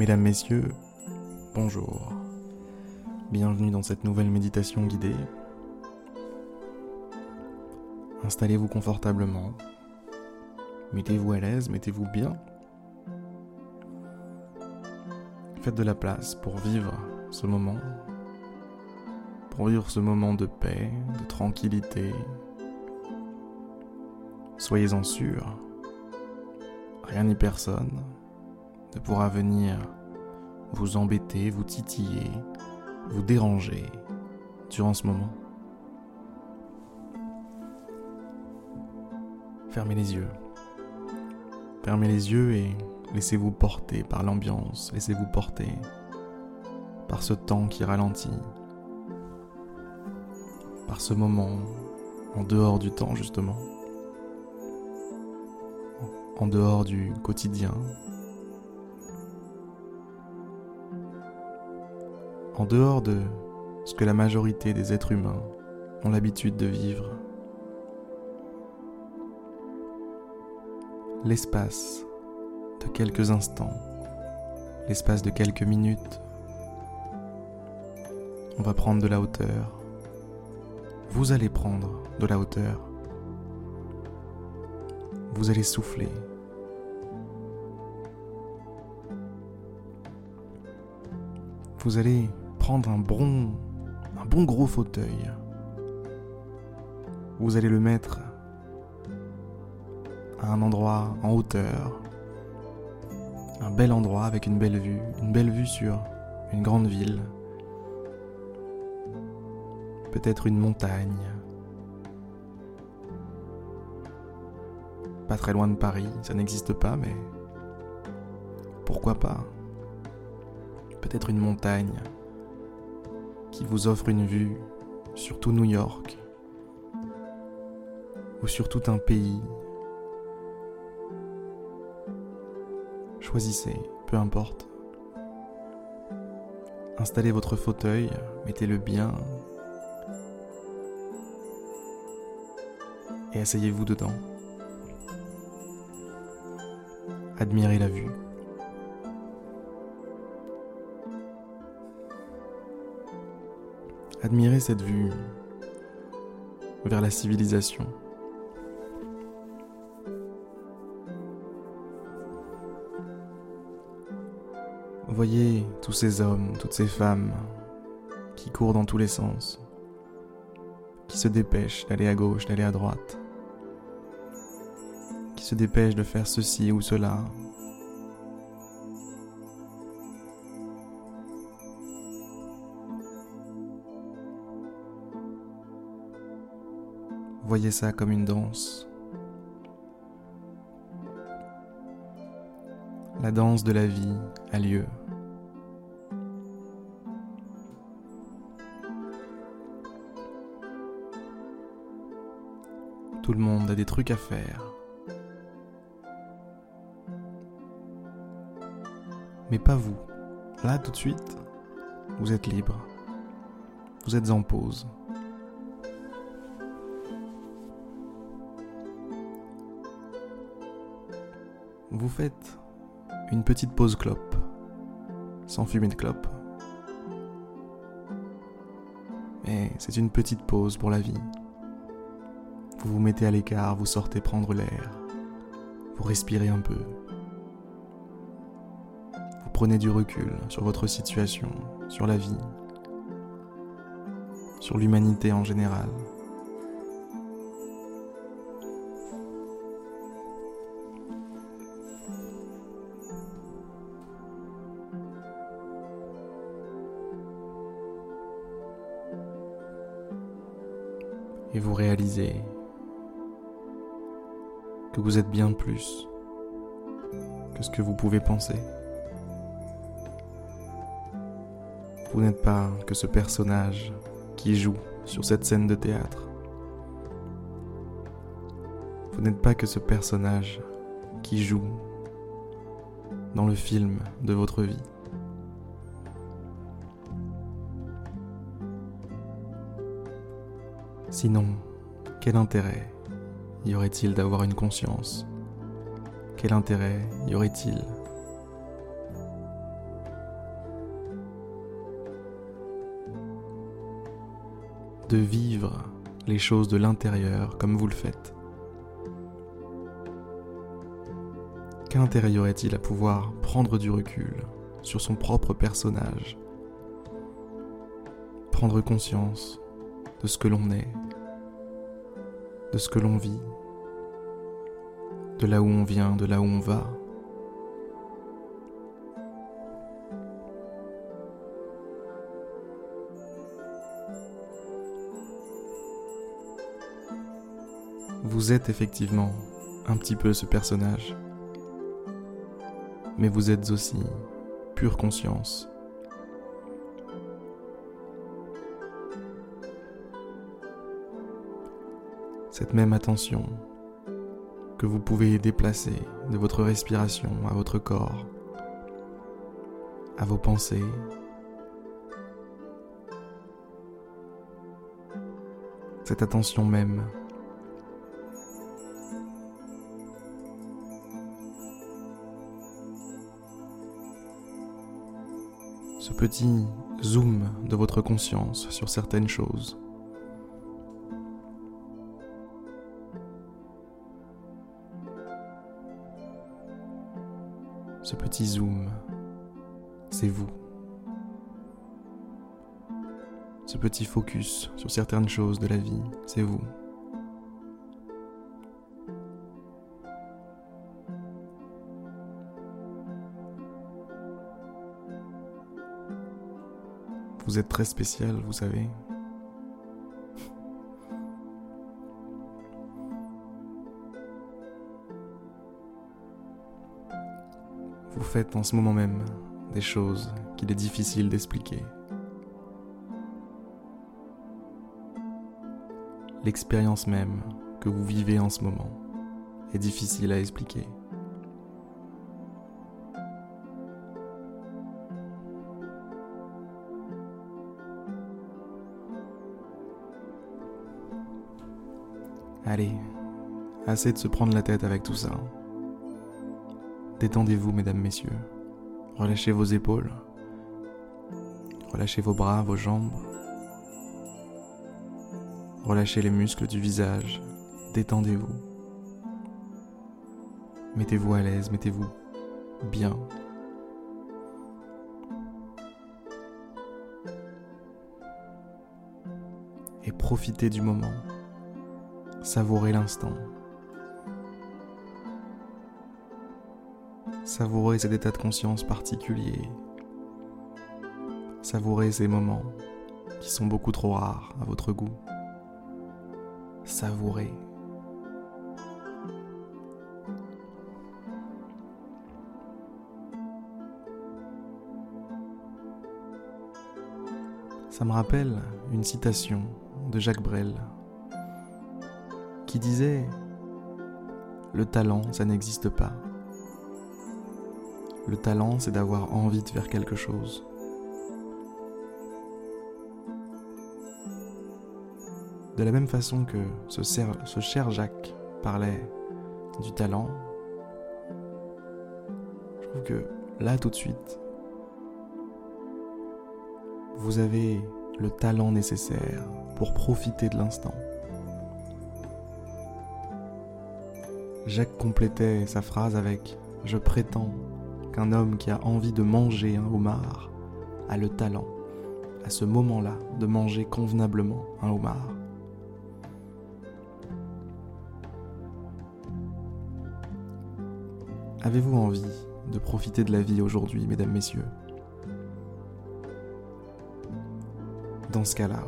Mesdames, Messieurs, bonjour. Bienvenue dans cette nouvelle méditation guidée. Installez-vous confortablement. Mettez-vous à l'aise, mettez-vous bien. Faites de la place pour vivre ce moment. Pour vivre ce moment de paix, de tranquillité. Soyez-en sûrs. Rien ni personne ne pourra venir vous embêter, vous titiller, vous déranger durant ce moment. Fermez les yeux. Fermez les yeux et laissez-vous porter par l'ambiance, laissez-vous porter par ce temps qui ralentit, par ce moment en dehors du temps justement, en dehors du quotidien, en dehors de ce que la majorité des êtres humains ont l'habitude de vivre. L'espace de quelques instants, l'espace de quelques minutes, on va prendre de la hauteur. Vous allez prendre de la hauteur. Vous allez souffler. Vous allez un bon gros fauteuil. Vous allez le mettre à un endroit en hauteur. Un bel endroit avec une belle vue, une belle vue sur une grande ville. Peut-être une montagne. Pas très loin de Paris, ça n'existe pas, mais pourquoi pas Peut-être une montagne qui vous offre une vue sur tout New York ou sur tout un pays. Choisissez, peu importe. Installez votre fauteuil, mettez-le bien et asseyez-vous dedans. Admirez la vue. Admirez cette vue vers la civilisation. Voyez tous ces hommes, toutes ces femmes qui courent dans tous les sens, qui se dépêchent d'aller à gauche, d'aller à droite, qui se dépêchent de faire ceci ou cela, Voyez ça comme une danse. La danse de la vie a lieu. Tout le monde a des trucs à faire. Mais pas vous. Là, tout de suite, vous êtes libre. Vous êtes en pause. Vous faites une petite pause clope, sans fumer de clope. Mais c'est une petite pause pour la vie. Vous vous mettez à l'écart, vous sortez prendre l'air, vous respirez un peu. Vous prenez du recul sur votre situation, sur la vie, sur l'humanité en général. Vous réalisez que vous êtes bien plus que ce que vous pouvez penser. Vous n'êtes pas que ce personnage qui joue sur cette scène de théâtre. Vous n'êtes pas que ce personnage qui joue dans le film de votre vie. Sinon, quel intérêt y aurait-il d'avoir une conscience? Quel intérêt y aurait-il? De vivre les choses de l'intérieur comme vous le faites. Quel intérêt y aurait-il à pouvoir prendre du recul sur son propre personnage? Prendre conscience de ce que l'on est, de ce que l'on vit, de là où on vient, de là où on va Vous êtes effectivement un petit peu ce personnage, mais vous êtes aussi pure conscience. Cette même attention que vous pouvez déplacer de votre respiration à votre corps, à vos pensées, cette attention même ce petit zoom de votre conscience sur certaines choses. Ce petit zoom, c'est vous. Ce petit focus sur certaines choses de la vie, c'est vous. Vous êtes très spécial, vous savez. Vous faites en ce moment même des choses qu'il est difficile d'expliquer. L'expérience même que vous vivez en ce moment est difficile à expliquer. Allez, assez de se prendre la tête avec tout ça. Détendez-vous, mesdames, messieurs. Relâchez vos épaules. Relâchez vos bras, vos jambes. Relâchez les muscles du visage. Détendez-vous. Mettez-vous à l'aise, mettez-vous bien. Et profitez du moment. Savourez l'instant. Savourez cet état de conscience particulier. Savourez ces moments qui sont beaucoup trop rares à votre goût. Savourez. Ça me rappelle une citation de Jacques Brel qui disait Le talent, ça n'existe pas. Le talent, c'est d'avoir envie de faire quelque chose. De la même façon que ce, cher Jacques parlait du talent, je trouve que là tout de suite, vous avez le talent nécessaire pour profiter de l'instant. Jacques complétait sa phrase avec ⁇ Je prétends qu'un homme qui a envie de manger un homard a le talent, à ce moment-là, de manger convenablement un homard. Avez-vous envie de profiter de la vie aujourd'hui, mesdames, messieurs? Dans ce cas-là,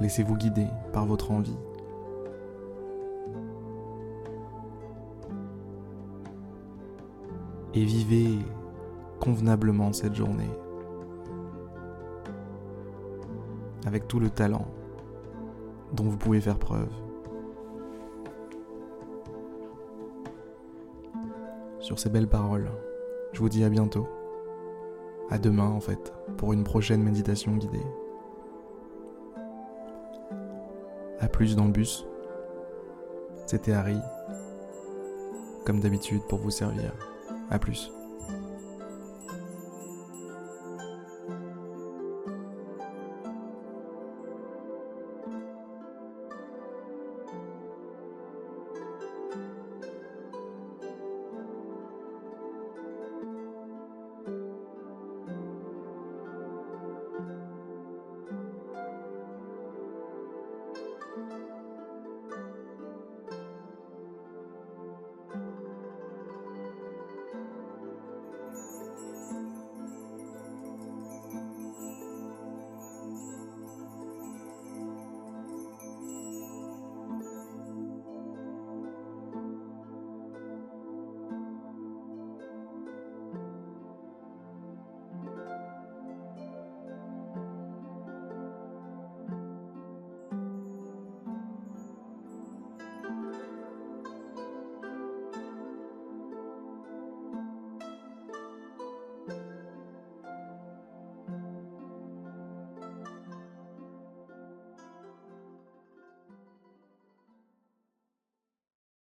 laissez-vous guider par votre envie et vivez convenablement cette journée avec tout le talent dont vous pouvez faire preuve. Sur ces belles paroles, je vous dis à bientôt. À demain en fait, pour une prochaine méditation guidée. A plus dans le bus. C'était Harry, comme d'habitude pour vous servir. A plus.